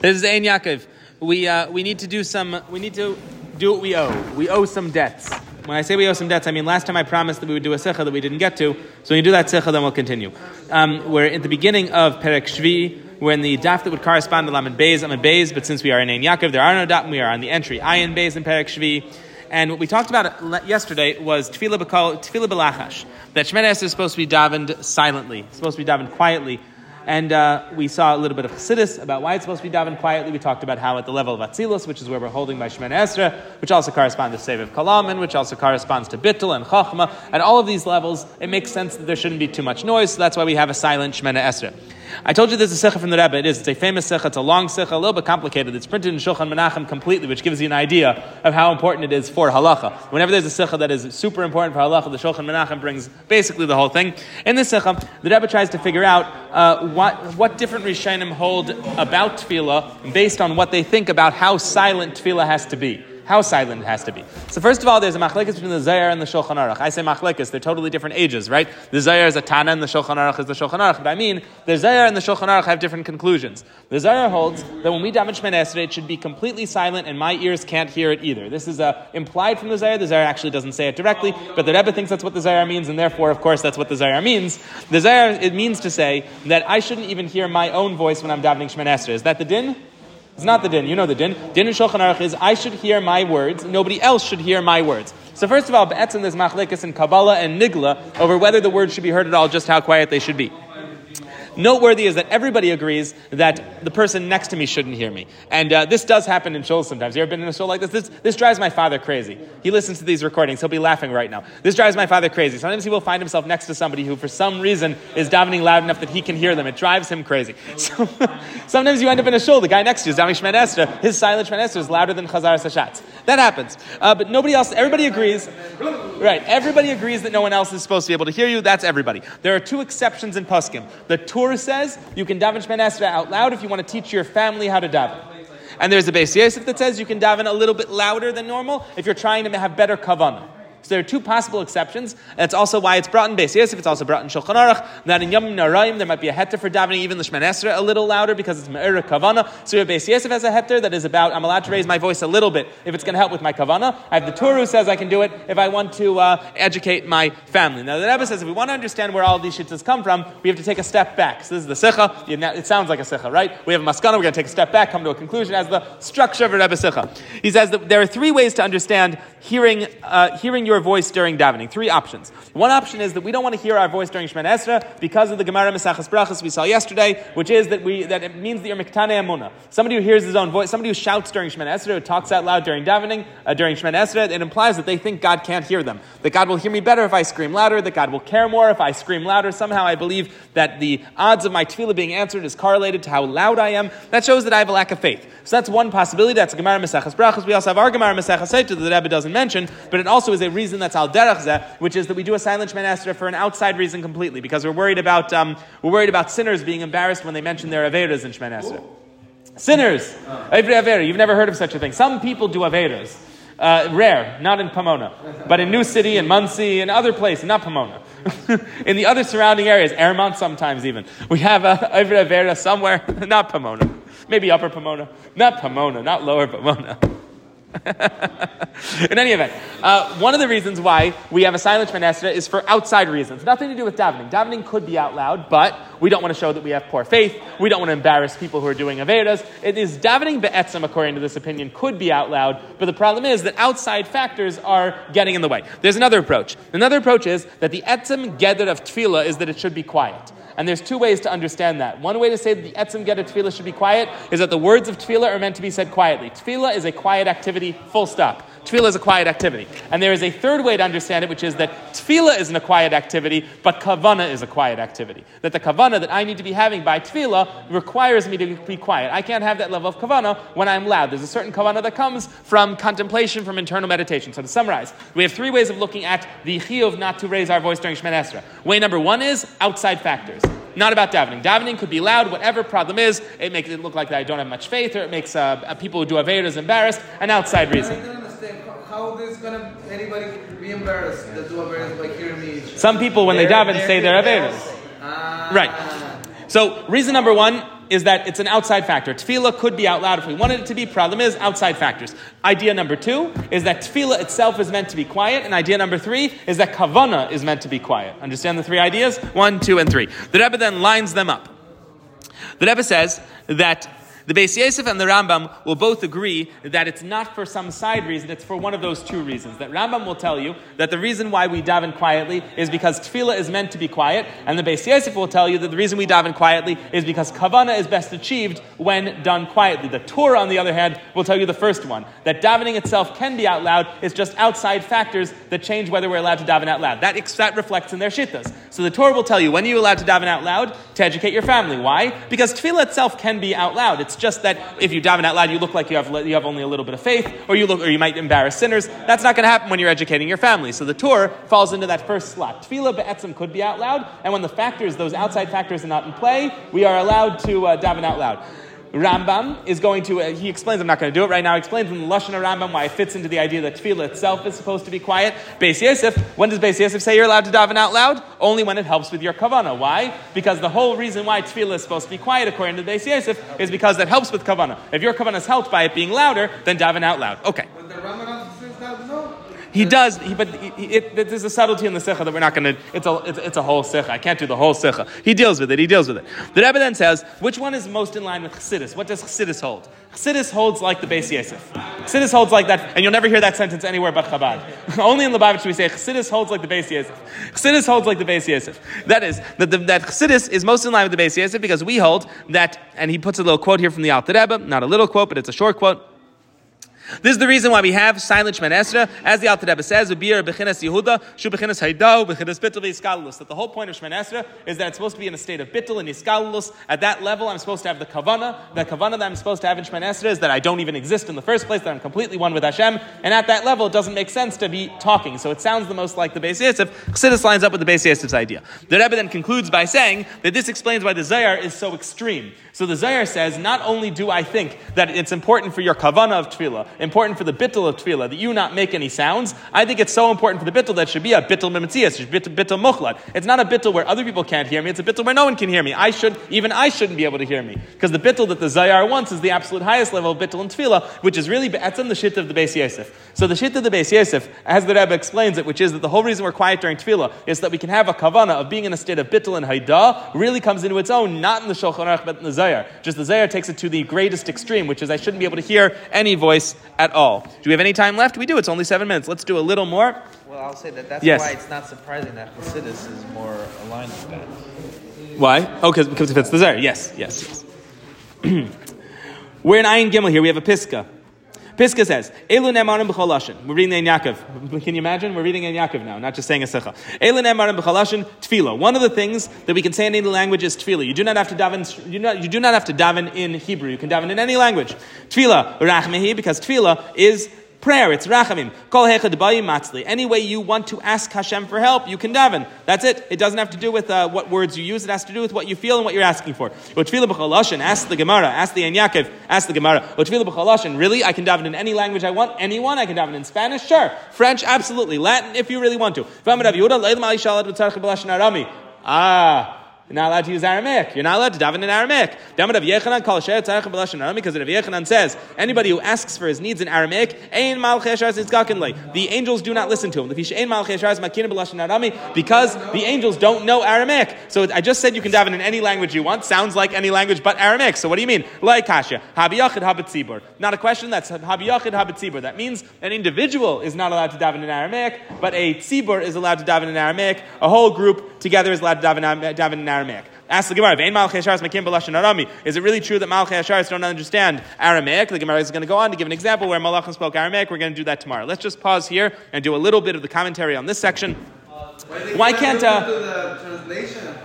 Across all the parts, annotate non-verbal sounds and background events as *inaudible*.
This is Ein Yaakov. We, uh, we need to do some, we need to do what we owe. We owe some debts. When I say we owe some debts, I mean last time I promised that we would do a sikha that we didn't get to. So when you do that sikha, then we'll continue. Um, we're at the beginning of Perek Shvi. We're in the daf that would correspond to Lamed Beis, Lamed Beis, but since we are in Ein Yaakov, there are no daf, we are on the entry Ayin Beis and Perek Shvi. And what we talked about yesterday was tefillah b'kol, tefillah b'lachash. That Shemoneh is supposed to be davened silently, it's supposed to be davened quietly. And uh, we saw a little bit of Chassidus about why it's supposed to be davened quietly. We talked about how at the level of Atzilus, which is where we're holding by Shemoneh Esrei, which also corresponds to Seviv Kalaman, which also corresponds to Bittul and Chachma, at all of these levels, it makes sense that there shouldn't be too much noise, so that's why we have a silent Shemoneh Esrei. I told you there's a sikha from the Rebbe. It is. It's a famous sikha. It's a long sikha, a little bit complicated. It's printed in Shulchan Menachem completely, which gives you an idea of how important it is for halacha. Whenever there's a sikha that is super important for halacha, the Shulchan Menachem brings basically the whole thing. In this sikha, the Rebbe tries to figure out uh, what, what different Rishonim hold about tefillah based on what they think about how silent tefillah has to be how silent it has to be. So first of all, there's a machlekes between the Zohar and the Shulchan Aruch. I say machlekes; they're totally different ages, right? The Zohar is a Tana and the Shulchan Aruch is the Shulchan Aruch. But I mean, the Zohar and the Shulchan Aruch have different conclusions. The Zohar holds that when we daven Shemoneh Esrei, it should be completely silent and my ears can't hear it either. This is uh, implied from the Zohar. The Zohar actually doesn't say it directly, but the Rebbe thinks that's what the Zohar means, and therefore, of course, that's what the Zohar means. The Zohar, it means to say that I shouldn't even hear my own voice when I'm davening Shemoneh Esrei. Is that the din? It's not the din. You know the din. Din in Shulchan Aruch is I should hear my words. Nobody else should hear my words. So first of all, Be'etzim there's machlekes in Kabbalah and Nigla over whether the words should be heard at all, just how quiet they should be. Noteworthy is that everybody agrees that the person next to me shouldn't hear me. And uh, this does happen in shuls sometimes. You ever been in a show like this? this? This drives my father crazy. He listens to these recordings. He'll be laughing right now. This drives my father crazy. Sometimes he will find himself next to somebody who, for some reason, is davening loud enough that he can hear them. It drives him crazy. *laughs* So, sometimes you end up in a show, the guy next to you is davening Shemoneh Esrei. His silent Shemoneh Esrei is louder than Chazar Sashatz. That happens. Uh, but nobody else, everybody agrees. Right, everybody agrees that no one else is supposed to be able to hear you. That's everybody. There are two exceptions in Poskim. The Tur says you can daven Shemoneh Esrei out loud if you want to teach your family how to daven. And there's a Beis Yosef that says you can daven a little bit louder than normal if you're trying to have better kavanah. So there are two possible exceptions. That's also why it's brought in Beis Yosef. It's also brought in Shulchan Aruch. That in Yamim Noraim there might be a heter for davening even the Shemoneh Esrei a little louder because it's Me'era Kavana. So have Beis Yosef as a heter that is about I'm allowed to raise my voice a little bit if it's going to help with my Kavana. I have the Tur who says I can do it if I want to uh, educate my family. Now the Rebbe says if we want to understand where all these shittas come from, we have to take a step back. So this is the Sikha. It sounds like a Sikha, right? We have a Maskana. We're going to take a step back, come to a conclusion as the structure of a Rebbe Sikha. He says that there are three ways to understand hearing, uh, hearing your voice during davening. Three options. One option is that we don't want to hear our voice during Shemoneh Esra because of the Gemara Mesachas Brachas we saw yesterday, which is that we that it means that you're Miktane Amuna. Somebody who hears his own voice, somebody who shouts during Shemoneh Esra, who talks out loud during davening, uh, during Shemoneh Esra, it implies that they think God can't hear them. That God will hear me better if I scream louder, that God will care more if I scream louder. Somehow I believe that the odds of my tefillah being answered is correlated to how loud I am. That shows that I have a lack of faith. So that's one possibility. That's Gemara Mesachas Brachas. We also have our Gemara Mesachas that the Rebbe doesn't mention, but it also is a reason that's al derech which is that we do a silent Esrei for an outside reason completely, because we're worried about um, we're worried about sinners being embarrassed when they mention their averas in Esrei. Sinners, every avera. You've never heard of such a thing. Some people do averas. Uh, rare, not in Pomona, but in New City and Monsey and other places, not Pomona. *laughs* in the other surrounding areas, Airmont sometimes even. We have a *laughs* Avera somewhere, *laughs* not Pomona. Maybe Upper Pomona, not Pomona, not Lower Pomona. In any event, uh, one of the reasons why we have a silent Shemoneh is for outside reasons. Nothing to do with davening. Davening could be out loud, but we don't want to show that we have poor faith. We don't want to embarrass people who are doing Averas. It is davening be'etzim, according to this opinion, could be out loud, but the problem is that outside factors are getting in the way. There's another approach. Another approach is that the etzim gedder of tefillah is that it should be quiet. And there's two ways to understand that. One way to say that the etzim get tefillah should be quiet is that the words of tefillah are meant to be said quietly. Tefillah is a quiet activity, full stop. Tefillah is a quiet activity. And there is a third way to understand it, which is that tefillah isn't a quiet activity, but kavana is a quiet activity. That the kavana that I need to be having by tefillah requires me to be quiet. I can't have that level of kavana when I'm loud. There's a certain kavana that comes from contemplation, from internal meditation. So to summarize, we have three ways of looking at the chiyuv not to raise our voice during Shemoneh Esrei. Way number one is outside factors. Not about davening. Davening could be loud, whatever problem is. It makes it look like I don't have much faith, or it makes uh, people who do Averas embarrassed. An outside reason how is gonna anybody be embarrassed that do Averas by hearing me? Some people, when they're, they daven, say they're Averas. Ah. Right. So, reason number one is that it's an outside factor. Tefillah could be out loud if we wanted it to be. Problem is, outside factors. Idea number two is that tefillah itself is meant to be quiet. And idea number three is that kavana is meant to be quiet. Understand the three ideas? One, two, and three. The Rebbe then lines them up. The Rebbe says that the Beis Yosef and the Rambam will both agree that it's not for some side reason, it's for one of those two reasons. That Rambam will tell you that the reason why we daven quietly is because tefillah is meant to be quiet, and the Beis Yosef will tell you that the reason we daven quietly is because kavana is best achieved when done quietly. The Tur, on the other hand, will tell you the first one, that davening itself can be out loud, it's just outside factors that change whether we're allowed to daven out loud. That, that reflects in their shittas. So the Tur will tell you when are you allowed to daven out loud? To educate your family. Why? Because tefillah itself can be out loud. It's just that if you daven out loud, you look like you have, you have only a little bit of faith, or you look, or you might embarrass sinners. That's not going to happen when you're educating your family. So the Tur falls into that first slot. Tefillah be'etzim could be out loud, and when the factors, those outside factors, are not in play, we are allowed to uh, daven out loud. Rambam is going to, uh, he explains, I'm not going to do it right now, he explains in the Lashon Rambam why it fits into the idea that tefillah itself is supposed to be quiet. Beis Yosef, when does Beis Yosef say you're allowed to daven out loud? Only when it helps with your kavanah. Why? Because the whole reason why tefillah is supposed to be quiet, according to Beis Yosef, is because that helps with kavanah. If your kavanah is helped by it being louder, then daven out loud. Okay. But the Rambam says that no. He does, he, but it, it, there's a subtlety in the sikha that we're not going to. It's a, it's, it's a whole sikha. I can't do the whole sikha. He deals with it. He deals with it. The Rebbe then says, which one is most in line with Chassidus? What does Chassidus hold? Chassidus holds like the Beis Yosef. Chassidus holds like that, and you'll never hear that sentence anywhere but Chabad. *laughs* Only in Lubavitch we say Chassidus holds like the Beis Yosef. Chassidus holds like the Beis Yosef. That is that the, that Chassidus is most in line with the Beis Yosef because we hold that, and he puts a little quote here from the Alter Rebbe, not a little quote, but it's a short quote. This is the reason why we have silent Shemon Esra, as the Alter Rebbe says, "Ubir er bechinas Yehuda, shu bechinas bechinas bittul v'iskalulus." That the whole point of Shemon Esra is that it's supposed to be in a state of bittul and iskalulus. At that level, I'm supposed to have the kavana. The kavana that I'm supposed to have in Shemon Esra is that I don't even exist in the first place. That I'm completely one with Hashem. And at that level, it doesn't make sense to be talking. So it sounds the most like the Beis Yosef. Chassidus lines up with the Beis Yosef's idea. The Rebbe then concludes by saying that this explains why the Zohar is so extreme. So the Zohar says, not only do I think that it's important for your kavana of tefillah, important for the bittul of tefillah, that you not make any sounds, I think it's so important for the bittul that should be a bittul mimetzias, bittul, muchlat. It's not a bittul where other people can't hear me, it's a bittul where no one can hear me. I should, even I shouldn't be able to hear me. Because the bittul that the Zohar wants is the absolute highest level of bittul and tefillah, which is really be'etzim the shit of the Beis Yosef. So the shit of the Beis Yosef, as the Rebbe explains it, which is that the whole reason we're quiet during tefillah is that we can have a kavana of being in a state of bittul and haida, really comes into its own, not in the Shulchan Aruch, but in the Zohar. Just the Zohar takes it to the greatest extreme, which is I shouldn't be able to hear any voice at all. Do we have any time left? We do. It's only seven minutes. Let's do a little more. Well, I'll say that that's Yes. why it's not surprising that Hasidus is more aligned with that. Why? Oh, because because it fits the Zohar. Yes, yes, yes. *clears throat* We're in Ayin Gimel here. We have a Piska. Piska says, Elu nemarim b'cholashin. We're reading Ein Yaakov. Can you imagine? We're reading Ein Yaakov now, not just saying a sicha. Elu nemarim b'cholashin tefillah. One of the things that we can say in any language is tefillah. You do not have to daven. You, do not, you do not have to daven in Hebrew. You can daven in any language. Tefillah rachmehi because tefillah is prayer. It's rachamim. Kol hechad matzli. Any way you want to ask Hashem for help, you can daven. That's it. It doesn't have to do with uh, what words you use. It has to do with what you feel and what you're asking for. Ask the Gemara. Ask the Ein Ask the Gemara. Really? I can daven in any language I want. Anyone? I can daven in Spanish. Sure. French? Absolutely. Latin? If you really want to. Ah. You're not allowed to use Aramaic. You're not allowed to daven in Aramaic. Because Rav Yochanan says anybody who asks for his needs in Aramaic. The angels do not listen to him. Because the angels don't know Aramaic. So I just said you can daven in any language you want. Sounds like any language but Aramaic. So what do you mean? Like kasha. Not a question. That's habiyachid habetzibur. That means an individual is not allowed to daven in Aramaic, but a tzibur is allowed to daven in Aramaic. A whole group together is allowed to daven in Aramaic. Ask the Gemara, "Vein Malchei Hasharis Makim Arami." Is it really true that Malchei Hasharis don't understand Aramaic? The Gemara is going to go on to give an example where Malachim spoke Aramaic. We're going to do that tomorrow. Let's just pause here and do a little bit of the commentary on this section. Why can't, uh?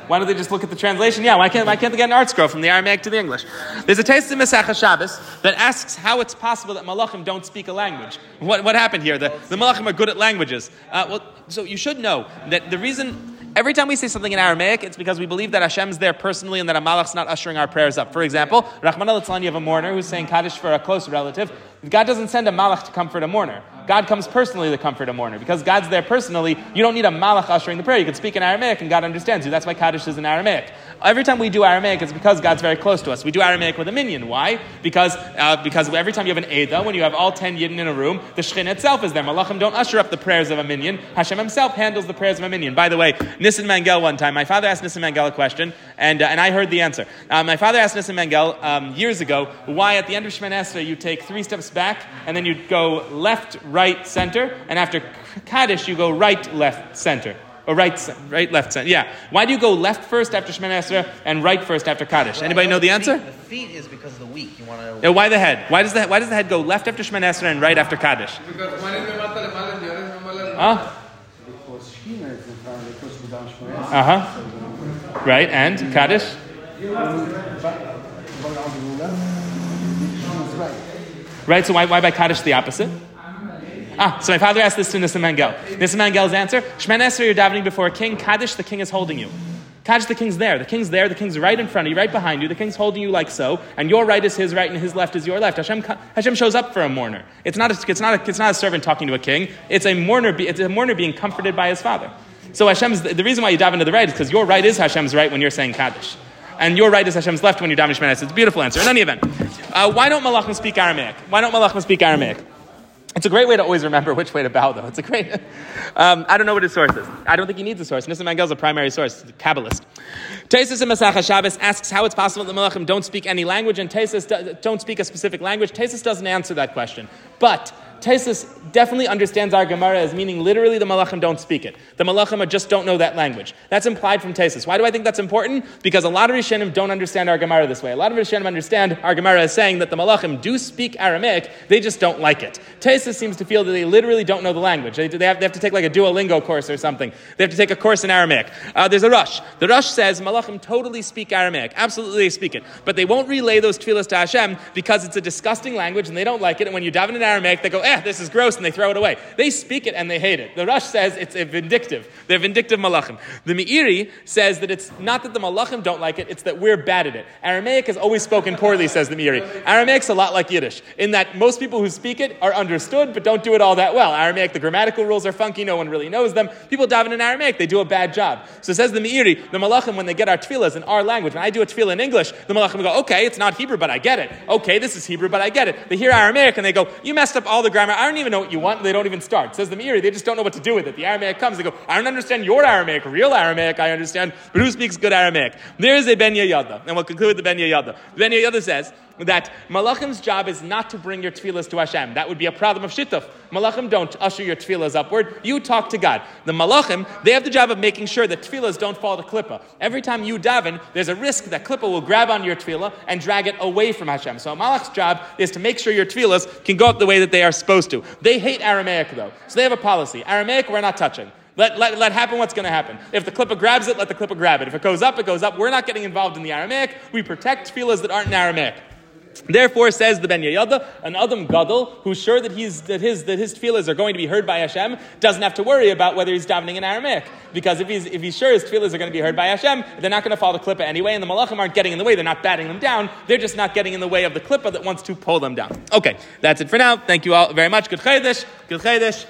Why don't they just look at the translation? Yeah, why can't, why can't they get an ArtScroll from the Aramaic to the English? There's a taste in Masach Shabbos that asks how it's possible that Malachim don't speak a language. What, what happened here? The, the Malachim are good at languages. Uh, well, so you should know that the reason Every time we say something in Aramaic, it's because we believe that Hashem's there personally and that a malach's not ushering our prayers up. For example, Rahman al you have a mourner who's saying Kaddish for a close relative. God doesn't send a malach to comfort a mourner. God comes personally to comfort a mourner. Because God's there personally, you don't need a malach ushering the prayer. You can speak in Aramaic and God understands you. That's why Kaddish is in Aramaic. Every time we do Aramaic, it's because God's very close to us. We do Aramaic with a minyan. Why? Because, uh, because every time you have an Eda, when you have all 10 Yidden in a room, the Shechin itself is there. Malachim don't usher up the prayers of a minyan. Hashem himself handles the prayers of a minyan. By the way, Nissen Mangel one time, my father asked Nissen Mangel a question, and, uh, and I heard the answer. Uh, my father asked Nissen Mangel um, years ago why at the end of Shemoneh Esrei you take three steps back, and then you go left, right, center, and after Kaddish you go right, left, center. Or right, right, left, center. Yeah. Why do you go left first after Shemoneh Esrei and right first after Kaddish? Anybody know the answer? The feet is because of the week. You want to. Yeah, why the head? Why does the why does the head go left after Shemoneh Esrei and right after Kaddish? Because one is Memata Lemala and the other is Memala Huh? Because Shechina is in front of the Kosh V'dam Shmoyes. Uh huh. Right and Kaddish. Right. So why why by Kaddish the opposite? Ah, so my father asked this to Nissen Mangel. Nissen Mangel's answer: Shemoneh Esrei, you're davening before a king. Kaddish, the king is holding you. Kaddish, the king's there. The king's there. The king's right in front of you, right behind you. The king's holding you like so, and your right is his right, and his left is your left. Hashem, Hashem shows up for a mourner. It's not a, it's not a, it's not a servant talking to a king. It's a mourner. It's a mourner being comforted by his father. So Hashem's the reason why you dive into the right is because your right is Hashem's right when you're saying Kaddish. And your right is Hashem's left when you're davening Esrei. It's a beautiful answer. In any event, uh, why don't Malachim speak Aramaic? Why don't Malachim speak Aramaic? It's a great way to always remember which way to bow, though. It's a great. *laughs* Um, I don't know what his source is. I don't think he needs a source. Nissen Mangel's a primary source, a Kabbalist. Tesis in Masach Shabbos asks how it's possible that Malachim don't speak any language and Tesis do- don't speak a specific language. Tesis doesn't answer that question. But Tesis definitely understands our Gemara as meaning literally the Malachim don't speak it. The Malachim just don't know that language. That's implied from Tesis. Why do I think that's important? Because a lot of Rishonim don't understand our Gemara this way. A lot of Rishonim understand our Gemara as saying that the Malachim do speak Aramaic, they just don't like it. Tesis seems to feel that they literally don't know the language. They, they, have, they have to take like a Duolingo course or something. They have to take a course in Aramaic. Uh, there's a Rosh. The Rosh says Malachim totally speak Aramaic. Absolutely they speak it. But they won't relay those tefillahs to Hashem because it's a disgusting language and they don't like it. And when you daven in Aramaic, they go, eh, this is gross, and they throw it away. They speak it and they hate it. The Rosh says it's a vindictive. They're vindictive Malachim. The Meiri says that it's not that the Malachim don't like it, it's that we're bad at it. Aramaic has always spoken poorly, says the Meiri. Aramaic's a lot like Yiddish, in that most people who speak it are understood, but don't do it all that well. Aramaic, the grammatical rules are funky, no one really knows them. People daven in Aramaic, they do a bad job. So says the Meiri, the Malachim, when they get our tefillahs in our language, when I do a tefillah in English, the Malachim go, okay, it's not Hebrew, but I get it. Okay, this is Hebrew, but I get it. They hear Aramaic and they go, you messed up all the grammar. I don't even know what you want. They don't even start. Says the Meiri, they just don't know what to do with it. The Aramaic comes, they go, I don't understand your Aramaic. Real Aramaic, I understand, but who speaks good Aramaic? There is a Ben Yehoyada, and we'll conclude with the Ben Yehoyada. Ben Yehoyada says that Malachim's job is not to bring your tefillahs to Hashem. That would be a problem of Shittuf. Malachim don't usher your tefillahs upward. You talk to God. The Malachim, they have the job of making sure that tefillahs don't fall to Klippa. Every time you daven, there's a risk that Klippa will grab on your tefillah and drag it away from Hashem. So Malach's job is to make sure your tefillahs can go up the way that they are supposed to. They hate Aramaic though. So they have a policy. Aramaic, we're not touching. Let, let, let happen what's going to happen. If the klippa grabs it, let the klippa grab it. If it goes up, it goes up. We're not getting involved in the Aramaic. We protect tefillahs that aren't in Aramaic. Therefore, says the Ben Yehoyada, an Adam Gadol who's sure that, he's, that, his, that his tefillahs are going to be heard by Hashem doesn't have to worry about whether he's davening in Aramaic. Because if he's, if he's sure his tefillahs are going to be heard by Hashem, they're not going to fall the clippa anyway, and the malachim aren't getting in the way. They're not batting them down. They're just not getting in the way of the clippa that wants to pull them down. Okay, that's it for now. Thank you all very much. Good Chaydish. Good Chaydish.